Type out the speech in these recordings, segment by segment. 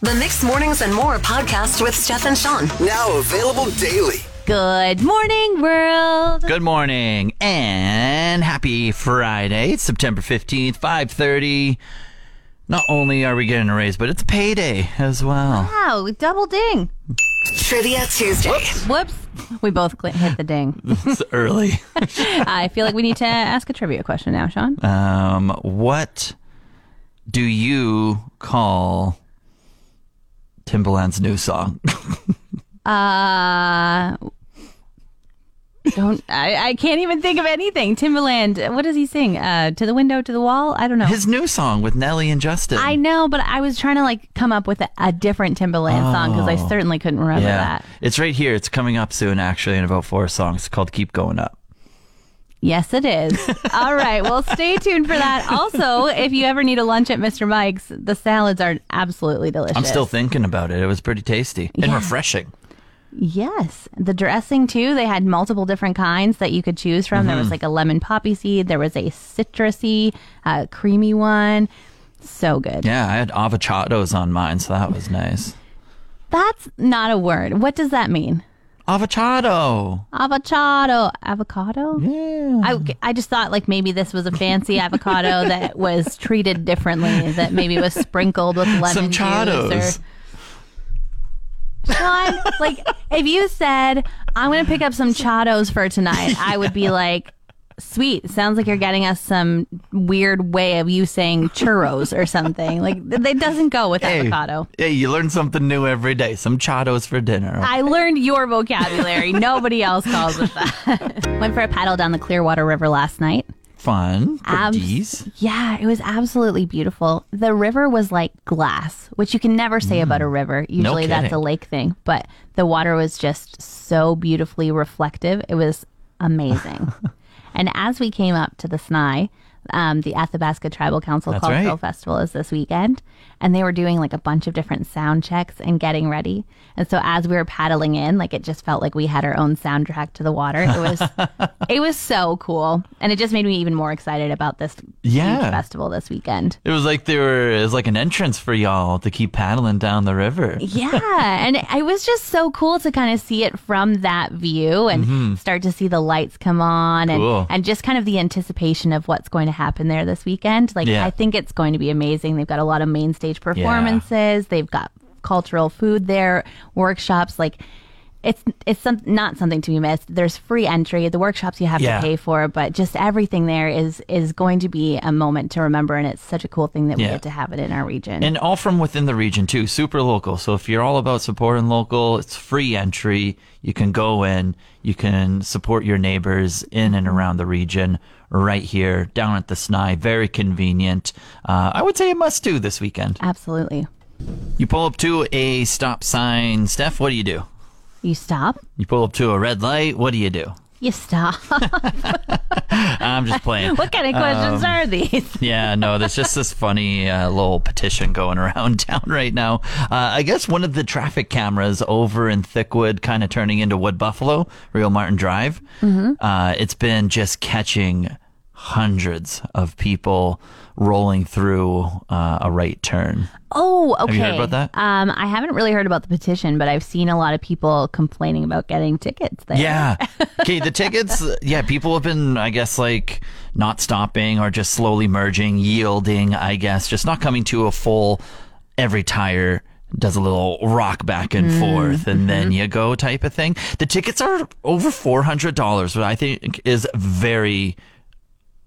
The Mix Mornings and More podcast with Steph and Sean. Now available daily. Good morning, world. Good morning and happy Friday. It's September 15th, 5:30. Not only are we getting a raise, but it's payday as well. Wow, double ding. Trivia Tuesday. Whoops. We both cl- hit the ding. It's early. I feel like we need to ask a trivia question now, Sean. Um, what do you call Timbaland's new song? Uh, don't I, I can't even think of anything. Timbaland, what does he sing? Uh, to the window, to the wall. I don't know. His new song with Nelly and Justin. I know, but I was trying to like come up with a, a different Timbaland song because I certainly couldn't remember yeah, that. it's right here. It's coming up soon, actually, in about four songs. It's called "Keep Going Up." Yes, it is. All right. Well, stay tuned for that. Also, if you ever need a lunch at Mr. Mike's, the salads are absolutely delicious. I'm still thinking about it. It was pretty tasty and Yeah. refreshing. Yes. The dressing, too, they had multiple different kinds that you could choose from. There Mm-hmm. was like a lemon poppy seed, there was a citrusy, uh, creamy one. So good. Yeah, I had avocados on mine, so that was nice. That's not a word. What does that mean? Avocado. Avocado. Avocado? Yeah. I, I just thought like maybe this was a fancy avocado that was treated differently, that maybe was sprinkled with lemon Some juice chados. or Sean, like if you said I'm gonna pick up some chados for tonight, I would be like, sweet. Sounds like you're getting us some weird way of you saying churros or something. Like it doesn't go with avocado. Hey, you learn something new every day. Some chados for dinner. I learned your vocabulary. Nobody else calls it that. Went for a paddle down the Clearwater River last night. Fun. Abs- Yeah, it was absolutely beautiful. The river was like glass, which you can never say about a mm. river. Usually that's a lake thing, but the water was just so beautifully reflective. It was amazing. and as we came up to the Snye, um, the Athabasca Tribal Council That's Cultural right. Festival is this weekend, and they were doing like a bunch of different sound checks and getting ready. And so as we were paddling in, like it just felt like we had our own soundtrack to the water. It was, it was so cool, and it just made me even more excited about this Yeah. huge festival this weekend. It was like there were it was like an entrance for y'all to keep paddling down the river. Yeah, and it was just so cool to kind of see it from that view and mm-hmm. start to see the lights come on and Cool. and just kind of the anticipation of what's going to happen there this weekend. Like Yeah. I think it's going to be amazing. They've got a lot of main stage performances. They've got cultural food there, workshops like it's it's some, not something to be missed. There's free entry. The workshops you have Yeah. to pay for, but just everything there is is going to be a moment to remember, and it's such a cool thing that we get to have it in our region. And all from within the region too, super local. So if you're all about supporting local, it's free entry. You can go in, you can support your neighbors in and around the region right here down at the Snye. Very convenient. Uh, I would say a must do this weekend. Absolutely. You pull up to a stop sign, Steph, what do you do? You stop. You pull up to a red light, what do you do? You stop. I'm just playing. what kind of questions Um, are these? Yeah, no, there's just this funny uh, little petition going around town right now. Uh, I guess one of the traffic cameras over in Thickwood, kind of turning into Wood Buffalo, Real Martin Drive, uh, it's been just catching hundreds of people rolling through uh, a right turn. Oh, okay. you heard about that? Um, I haven't really heard about the petition, but I've seen a lot of people complaining about getting tickets there. Yeah. Okay, the tickets, yeah, people have been, I guess, like not stopping or just slowly merging, yielding, I guess, just not coming to a full every tire does a little rock back and forth and then you go type of thing. The tickets are over $400, which I think is very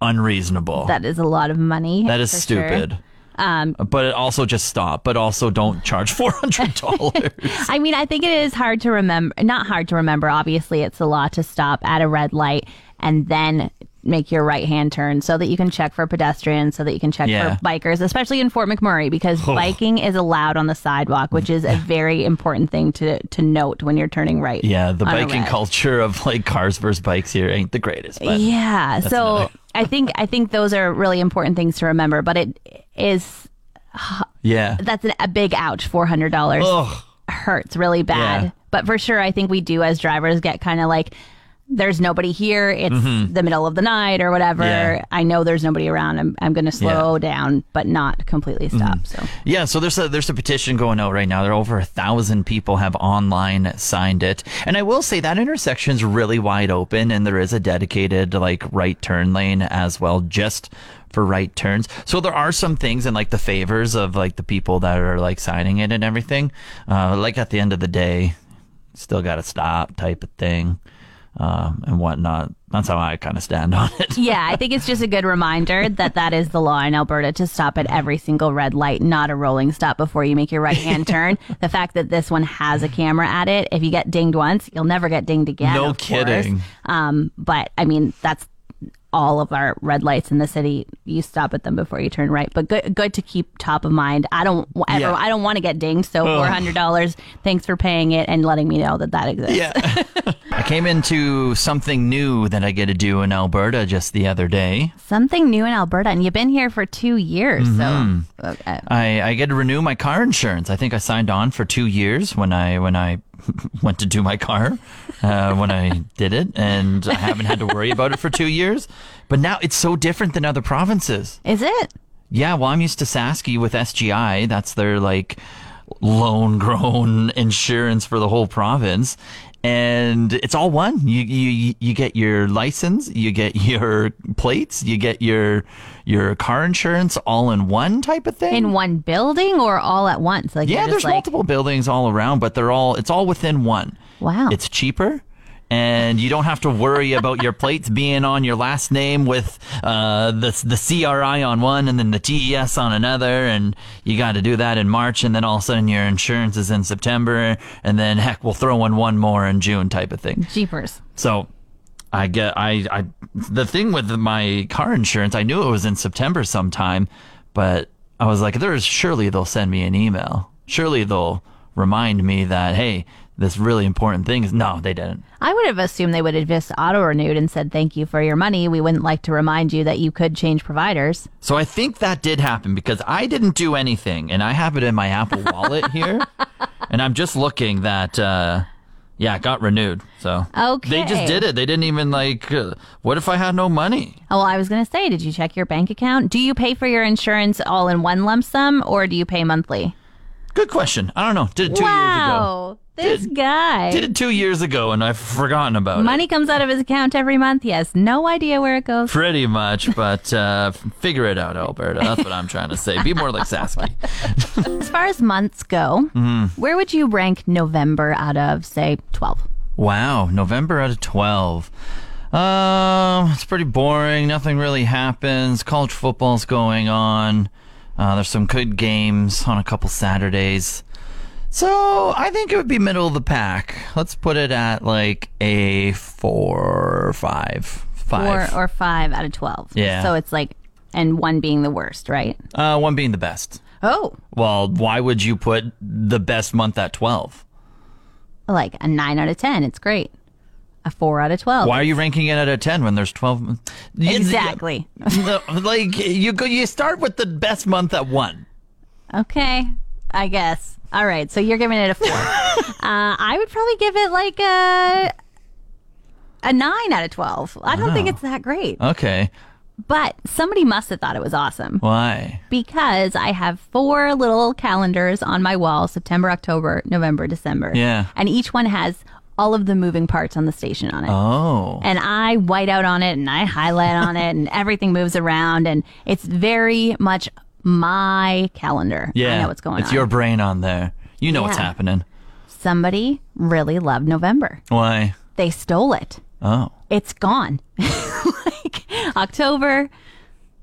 unreasonable. That is a lot of money. that is for sure. stupid. Um, But also just stop, but also don't charge $400. I mean, I think it is hard to remember. Not hard to remember. Obviously, it's a law to stop at a red light and then make your right hand turn so that you can check for pedestrians, so that you can check Yeah. for bikers, especially in Fort McMurray, because biking is allowed on the sidewalk, which is a very important thing to to note when you're turning right. yeah, the biking culture of like cars versus bikes here ain't the greatest. But yeah. So another- I think I think those are really important things to remember. But it is yeah. that's an, a big ouch. Four hundred dollars hurts really bad. Yeah. But for sure, I think we do as drivers get kind of like there's nobody here. It's the middle of the night or whatever. Mm-hmm. Yeah. I know there's nobody around. I'm, I'm going to slow down, but not completely stop. So Yeah, so there's a there's a petition going out right now. There are over a thousand people have online signed it, and I will say that intersection's really wide open, and there is a dedicated like right turn lane as well, just for right turns. So there are some things in like the favors of like the people that are like signing it and everything. Uh, like at the end of the day, still got to stop type of thing, um, and whatnot. That's how I kind of stand on it. yeah, I think it's just a good reminder that that is the law in Alberta to stop at every single red light, not a rolling stop before you make your right hand turn. The fact that this one has a camera at it, if you get dinged once, you'll never get dinged again. No kidding. Um, but I mean, that's all of our red lights in the city. You stop at them before you turn right. But good, good to keep top of mind. I don't ever, Yeah. I don't want to get dinged. So four hundred dollars. Thanks for paying it and letting me know that that exists. Yeah. I came into something new that I get to do in Alberta just the other day. Something new in Alberta, and you've been here for two years. Mm-hmm. So okay. I, I get to renew my car insurance. I think I signed on for two years when I when I went to do my car uh, when I did it, and I haven't had to worry about it for two years. But now it's so different than other provinces. is it? Yeah, well, I'm used to Sasky with SGI. That's their like loan grown insurance for the whole province. And it's all one. You, you you get your license, you get your plates, you get your your car insurance all in one type of thing. In one building or all at once? Like yeah, there's like, multiple buildings all around, but they're all it's all within one. Wow. It's cheaper. And you don't have to worry about your plates being on your last name with uh, the the CRI on one and then the TES on another, and you got to do that in March, and then all of a sudden your insurance is in September, and then heck, we'll throw in one more in June, type of thing. Jeepers. So I get I I the thing with my car insurance, I knew it was in September sometime, but I was like, there's surely they'll send me an email. Surely they'll remind me that hey, this really important thing is no, they didn't. I would have assumed they would have just auto renewed and said thank you for your money. We wouldn't like to remind you that you could change providers. So I think that did happen because I didn't do anything, and I have it in my Apple Wallet here, and I'm just looking that. uh yeah, it got renewed. So okay. they just did it. They didn't even like. Uh, what if I had no money? Oh, well, I was going to say, did you check your bank account? Do you pay for your insurance all in one lump sum or do you pay monthly? Good question. I don't know. Did it two years ago. wow. This Did- guy. Did it two years ago, and I've forgotten about it. Money comes out of his account every month. He has no idea where it goes. Pretty much, but uh, figure it out, Alberta. That's what I'm trying to say. Be more like Sasky. As far as months go, Mm-hmm. where would you rank November out of, say, 12? Wow, November out of 12. Um, it's pretty boring. Nothing really happens. College football's going on. Uh, there's some good games on a couple Saturdays. So I think it would be middle of the pack. Let's put it at like a four or five. Five. Four or five out of 12. Yeah. So it's like, and one being the worst, right? uh, one being the best. Oh, Well, why would you put the best month at 12? like a nine out of 10. It's great. A four out of 12. Why are you ranking it at a 10 when there's 12? Exactly. Like you go, you start with the best month at one. Okay, I guess. All right, so you're giving it a four. uh, I would probably give it like a a nine out of twelve. I don't think it's that great, Okay, but somebody must have thought it was awesome why? because I have four little calendars on my wall: September, October, November, December. Yeah. and each one has all of the moving parts on the station on it. Oh, And I white out on it and I highlight on it and everything moves around and it's very much my calendar. yeah. I know what's going it's on. your brain on there. You know what's happening. somebody really loved November. Why? They stole it. Oh, It's gone. like October,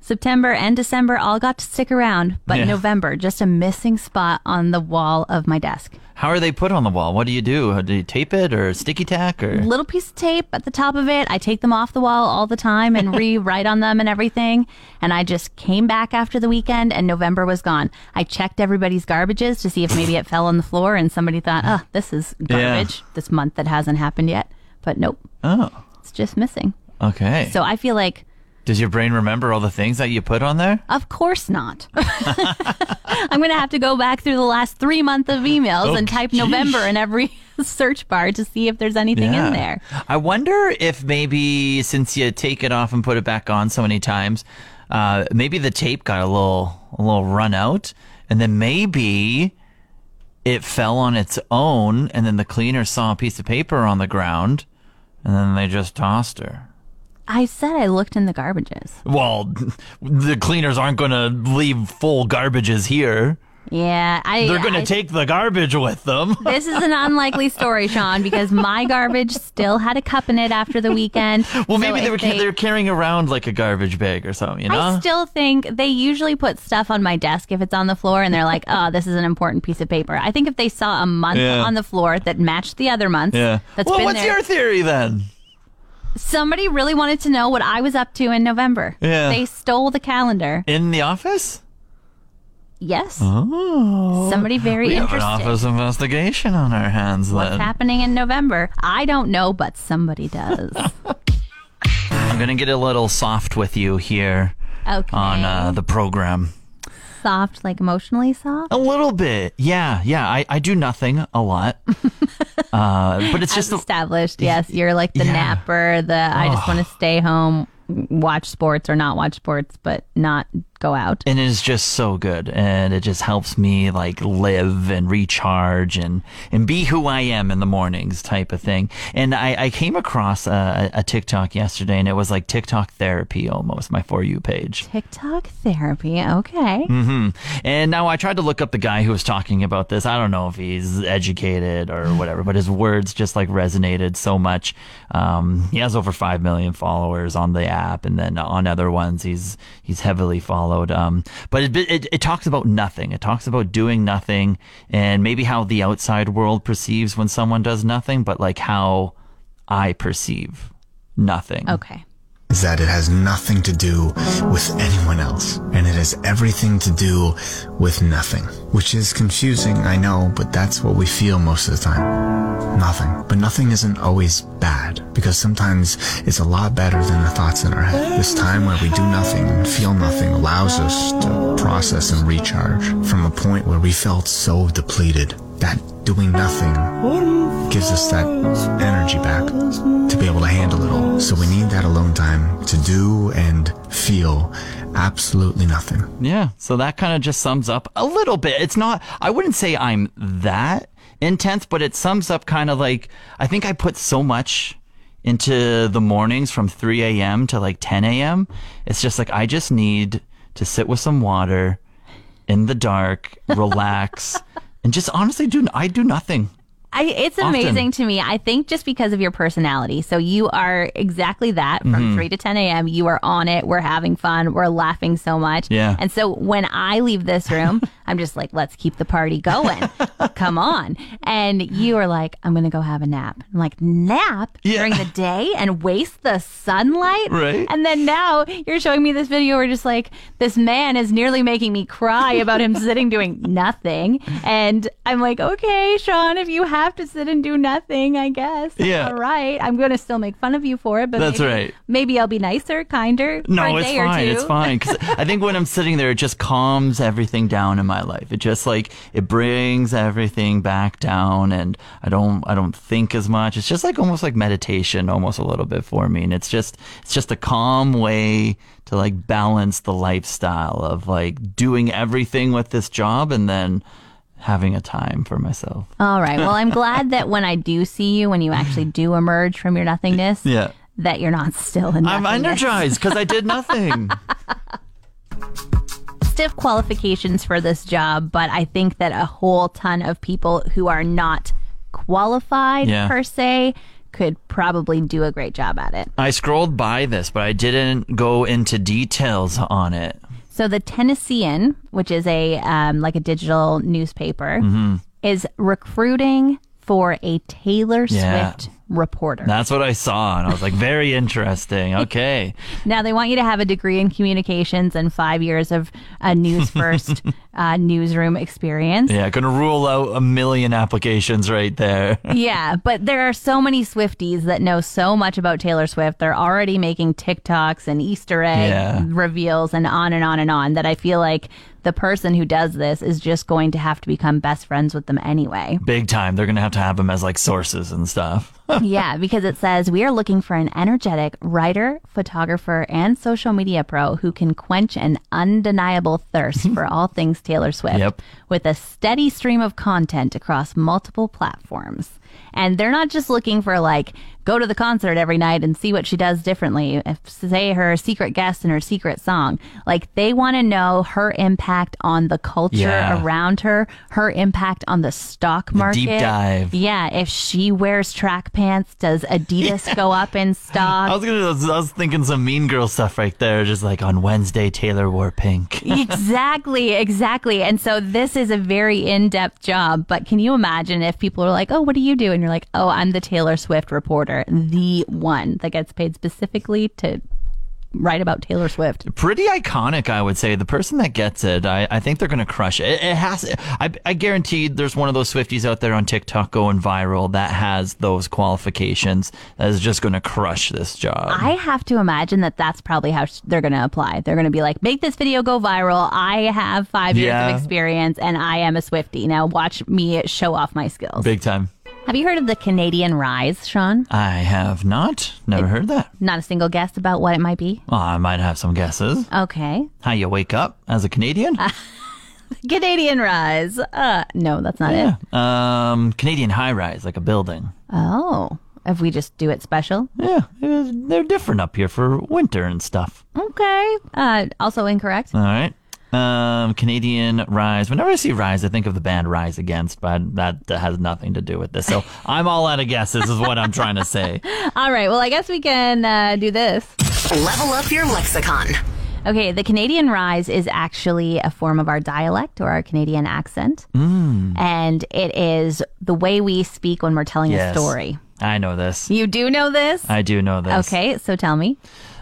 September, and December all got to stick around, but Yeah. November, just a missing spot on the wall of my desk. How are they put on the wall? What do you do? Uh, do you tape it or sticky tack or? Little piece of tape at the top of it. I take them off the wall all the time and rewrite on them and everything. And I just came back after the weekend and November was gone. I checked everybody's garbages to see if maybe it fell on the floor and somebody thought, oh, this is garbage this month that hasn't happened yet. But nope, Oh, it's just missing. okay. So I feel like Does your brain remember all the things that you put on there? Of course not. I'm going to have to go back through the last three months of emails Oh, and type geesh. November in every search bar to see if there's anything in there. I wonder if maybe since you take it off and put it back on so many times, uh, maybe the tape got a little a little run out, and then maybe it fell on its own, and then the cleaner saw a piece of paper on the ground, and then they just tossed her. I said I looked in the garbages. Well, the cleaners aren't going to leave full garbages here. Yeah, I. They're going to take the garbage with them. This is an unlikely story, Sean, because my garbage still had a cup in it after the weekend. Well, So maybe they were ca- they're carrying around like a garbage bag or something, you know? I still think they usually put stuff on my desk if it's on the floor and they're like, oh, this is an important piece of paper. I think if they saw a month Yeah. on the floor that matched the other month, yeah. that's well, what's there. your theory then? Somebody really wanted to know what I was up to in November. Yeah. They stole the calendar. In the office? Yes. Oh. Somebody very we have an office investigation on our hands then. What's happening in November? I don't know, but somebody does. I'm going to get a little soft with you here Okay. on uh, the program. Soft, like emotionally soft. A little bit. Yeah, yeah. I, I do nothing a lot. uh, but it's As just a, established, yes, you're like the Yeah. napper. The I just want to stay home, watch sports or not watch sports, but not go out. and it is just so good and it just helps me like live and recharge and and be who i am in the mornings type of thing and i i came across a, a tiktok yesterday and it was like tiktok therapy almost my for you page TikTok therapy. Okay. hmm And now I tried to look up the guy who was talking about this. I don't know if he's educated or whatever, but his words just like resonated so much. Um, he has over five million followers on the app, and then on other ones, he's he's heavily followed. Um, but it, it it talks about nothing. It talks about doing nothing, and maybe how the outside world perceives when someone does nothing, but like how I perceive nothing. Okay. Is that it has nothing to do with anyone else, and it has everything to do with nothing. Which is confusing, I know, but that's what we feel most of the time. Nothing. But nothing isn't always bad, because sometimes it's a lot better than the thoughts in our head. This time where we do nothing and feel nothing allows us to process and recharge from a point where we felt so depleted that doing nothing gives us that energy back to be able to handle it all. So we need that alone time to do and feel absolutely nothing. Yeah. So that kind of just sums up a little bit. It's not, I wouldn't say I'm that intense, but it sums up kind of like, I think I put so much into the mornings from 3 a.m. to like 10 a.m. It's just like, I just need to sit with some water in the dark, relax, and just honestly do, I do nothing. I, it's Often. amazing to me. I think just because of your personality. So you are exactly that from Mm-hmm. 3 to 10 a.m. You are on it. We're having fun. We're laughing so much. Yeah. And so when I leave this room, I'm just like, let's keep the party going. Come on. And you are like, I'm going to go have a nap. I'm like, nap Yeah. during the day and waste the sunlight? Right. And then now you're showing me this video where just like, this man is nearly making me cry about him sitting doing nothing. And I'm like, okay, Sean, if you have to sit and do nothing, I guess. Yeah. All right. I'm going to still make fun of you for it, but That's maybe, right. maybe I'll be nicer, kinder No, it's fine. It's fine. 'Cause I think when I'm sitting there, it just calms everything down in my life. It just like it brings everything back down, and I don't I don't think as much. It's just like almost like meditation, almost a little bit for me. And it's just it's just a calm way to like balance the lifestyle of like doing everything with this job, and then having a time for myself. All right. Well, I'm glad that when I do see you, when you actually do emerge from your nothingness, Yeah. that you're not still in I'm energized because I did nothing. stiff qualifications for this job, but I think that a whole ton of people who are not qualified Yeah. per se could probably do a great job at it. I scrolled by this, but I didn't go into details on it. So the Tennessean, which is a um, like a digital newspaper, Mm-hmm. is recruiting for a Taylor Yeah. Swift reporter. That's what I saw, and I was like, very interesting. Okay. Now they want you to have a degree in communications and five years of a news first uh, newsroom experience. Yeah, gonna rule out a million applications right there. yeah, but there are so many Swifties that know so much about Taylor Swift. They're already making TikToks and Easter egg Yeah. reveals and on and on and on that I feel like the person who does this is just going to have to become best friends with them anyway. Big time. They're gonna have to have them as like sources and stuff. Yeah, because it says we are looking for an energetic writer, photographer, and social media pro who can quench an undeniable thirst for all things Taylor Swift Yep. with a steady stream of content across multiple platforms. And they're not just looking for like go to the concert every night and see what she does differently, if say her secret guest and her secret song. Like they want to know her impact on the culture Yeah. around her, her impact on the stock market. deep dive. Yeah, if she wears track pants, does Adidas go up in I stock? was gonna. I was, I was thinking some Mean Girl stuff right there. Just like on Wednesday, Taylor wore pink. exactly, exactly. And so this is a very in-depth job, but can you imagine if people are like, "Oh, what do you do?" and you're like, "Oh, I'm the Taylor Swift reporter, the one that gets paid specifically to write about Taylor Swift." Pretty iconic, I would say. The person that gets it, I, I think they're gonna crush it. It, it has. I, I guarantee there's one of those Swifties out there on TikTok going viral that has those qualifications that is just gonna crush this job. I have to imagine that that's probably how sh- they're going to apply. They're going to be like, make this video go viral. I have five years Yeah. of experience and I am a Swifty. Now watch me show off my skills. Big time. Have you heard of the Canadian Rise, Sean? I have not. Never heard that. Not a single guess about what it might be? Well, I might have some guesses. Okay. How you wake up as a Canadian? Canadian Rise. Uh, no, that's not it. Um, Canadian high rise, like a building. Oh. If we just do it special? Yeah, they're different up here for winter and stuff. Okay. Uh, also incorrect. All right. Um, Canadian Rise. Whenever I see Rise, I think of the band Rise Against, but that, that has nothing to do with this. So I'm all out of guesses, is what I'm trying to say. All right. Well, I guess we can uh, do this. Level up your lexicon. Okay, the Canadian rise is actually a form of our dialect or our Canadian accent. Mm. And it is the way we speak when we're telling Yes. a story. I know this. You do know this? I do know this. Okay, so tell me.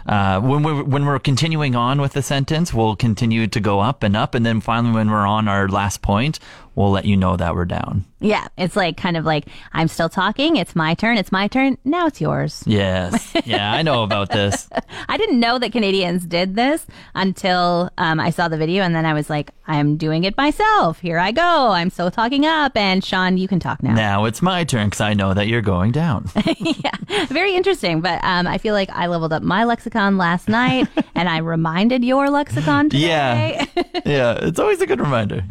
Uh, when we're when we're continuing on with the sentence, we'll continue to go up and up, and then finally, when we're on our last point, we'll let you know that we're down. Yeah, it's like kind of like I'm still talking. It's my turn. It's my turn. Now it's yours. Yes. Yeah, I know about this. I didn't know that Canadians did this until um, I saw the video, and then I was like, I'm doing it myself. Here I go. I'm still talking up, and Sean, you can talk now. Now it's my turn because I know that you're going down. Yeah, very interesting, but um, I feel like I leveled up my lexicon last night, and I reminded your lexicon today. Yeah. yeah, it's always a good reminder.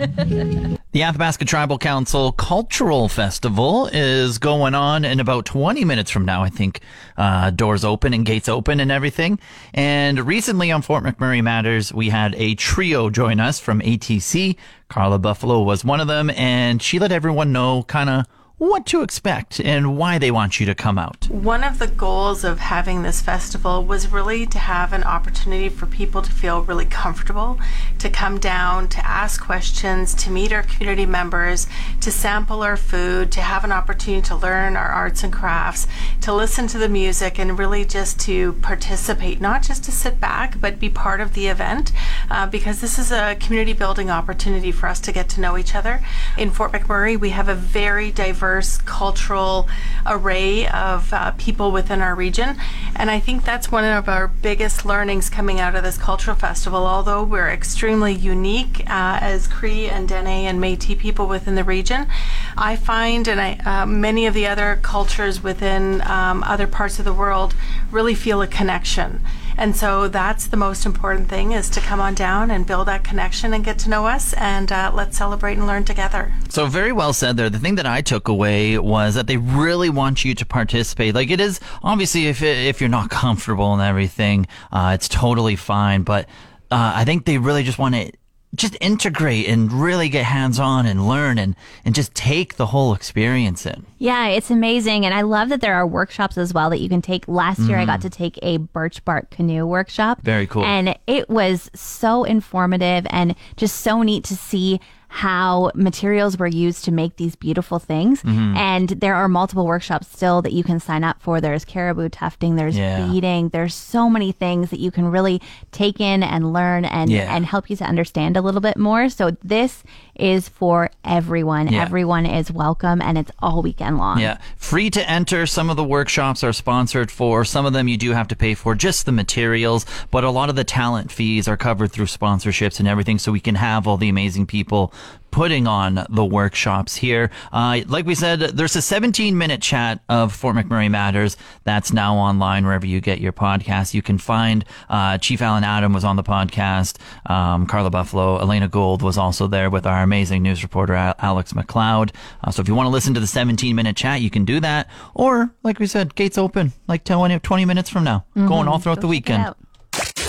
the Athabasca Tribal Council Cultural Festival is going on in about 20 minutes from now. I think uh, doors open and gates open and everything. And recently on Fort McMurray Matters, we had a trio join us from ATC. Carla Buffalo was one of them, and she let everyone know kind of what to expect and why they want you to come out. One of the goals of having this festival was really to have an opportunity for people to feel really comfortable, to come down, to ask questions, to meet our community members, to sample our food, to have an opportunity to learn our arts and crafts, to listen to the music, and really just to participate, not just to sit back, but be part of the event, uh, because this is a community building opportunity for us to get to know each other. In Fort McMurray, we have a very diverse cultural array of uh, people within our region, and I think that's one of our biggest learnings coming out of this cultural festival. Although we're extremely unique uh, as Cree and Dene and Métis people within the region, I find, and I, uh, many of the other cultures within um, other parts of the world really feel a connection. And so that's the most important thing is to come on down and build that connection and get to know us and uh, let's celebrate and learn together. So very well said there. The thing that I took away was that they really want you to participate. Like it is obviously if if you're not comfortable and everything, uh, it's totally fine. But uh, I think they really just want to just integrate and really get hands on and learn and and just take the whole experience in. Yeah, it's amazing. And I love that there are workshops as well that you can take. Last year, I got to take a birch bark canoe workshop. Mm. Very cool. And it was so informative and just so neat to see how materials were used to make these beautiful things. Mm-hmm. And there are multiple workshops still that you can sign up for. There's caribou tufting, there's Yeah. beading, there's so many things that you can really take in and learn and Yeah. and help you to understand a little bit more. So this is for everyone. Yeah. Everyone is welcome and it's all weekend long. Yeah, free to enter. Some of the workshops are sponsored for. Some of them you do have to pay for just the materials, but a lot of the talent fees are covered through sponsorships and everything, so we can have all the amazing people putting on the workshops here. Uh, like we said, there's a 17 minute chat of Fort McMurray Matters that's now online wherever you get your podcast. You can find uh, Chief Allan Adam was on the podcast. Um, Carla Buffalo, Elena Gold was also there with our amazing news reporter Alex McLeod. Uh, so if you want to listen to the 17 minute chat, you can do that. Or, like we said, gates open like 20, 20 minutes from now, going all throughout the Check it weekend.